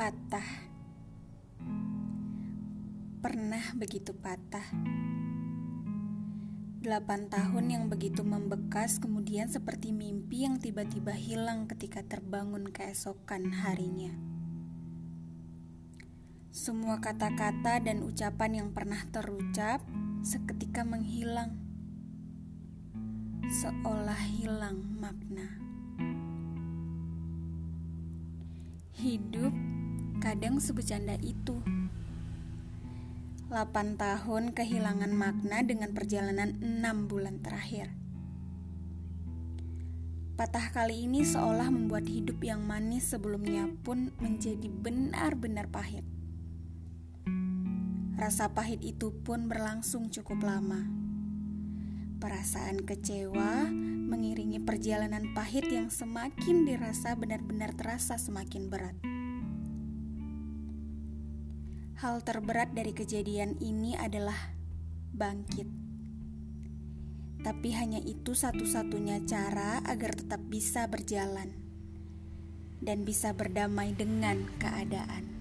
patah. Pernah begitu patah. Delapan tahun yang begitu membekas kemudian seperti mimpi yang tiba-tiba hilang ketika terbangun keesokan harinya. Semua kata-kata dan ucapan yang pernah terucap seketika menghilang. Seolah hilang makna. Hidup kadang sebecanda itu. 8 tahun kehilangan makna dengan perjalanan 6 bulan terakhir. Patah kali ini seolah membuat hidup yang manis sebelumnya pun menjadi benar-benar pahit. Rasa pahit itu pun berlangsung cukup lama. Perasaan kecewa mengiringi perjalanan pahit yang semakin dirasa benar-benar terasa semakin berat. Hal terberat dari kejadian ini adalah bangkit. Tapi hanya itu satu-satunya cara agar tetap bisa berjalan dan bisa berdamai dengan keadaan.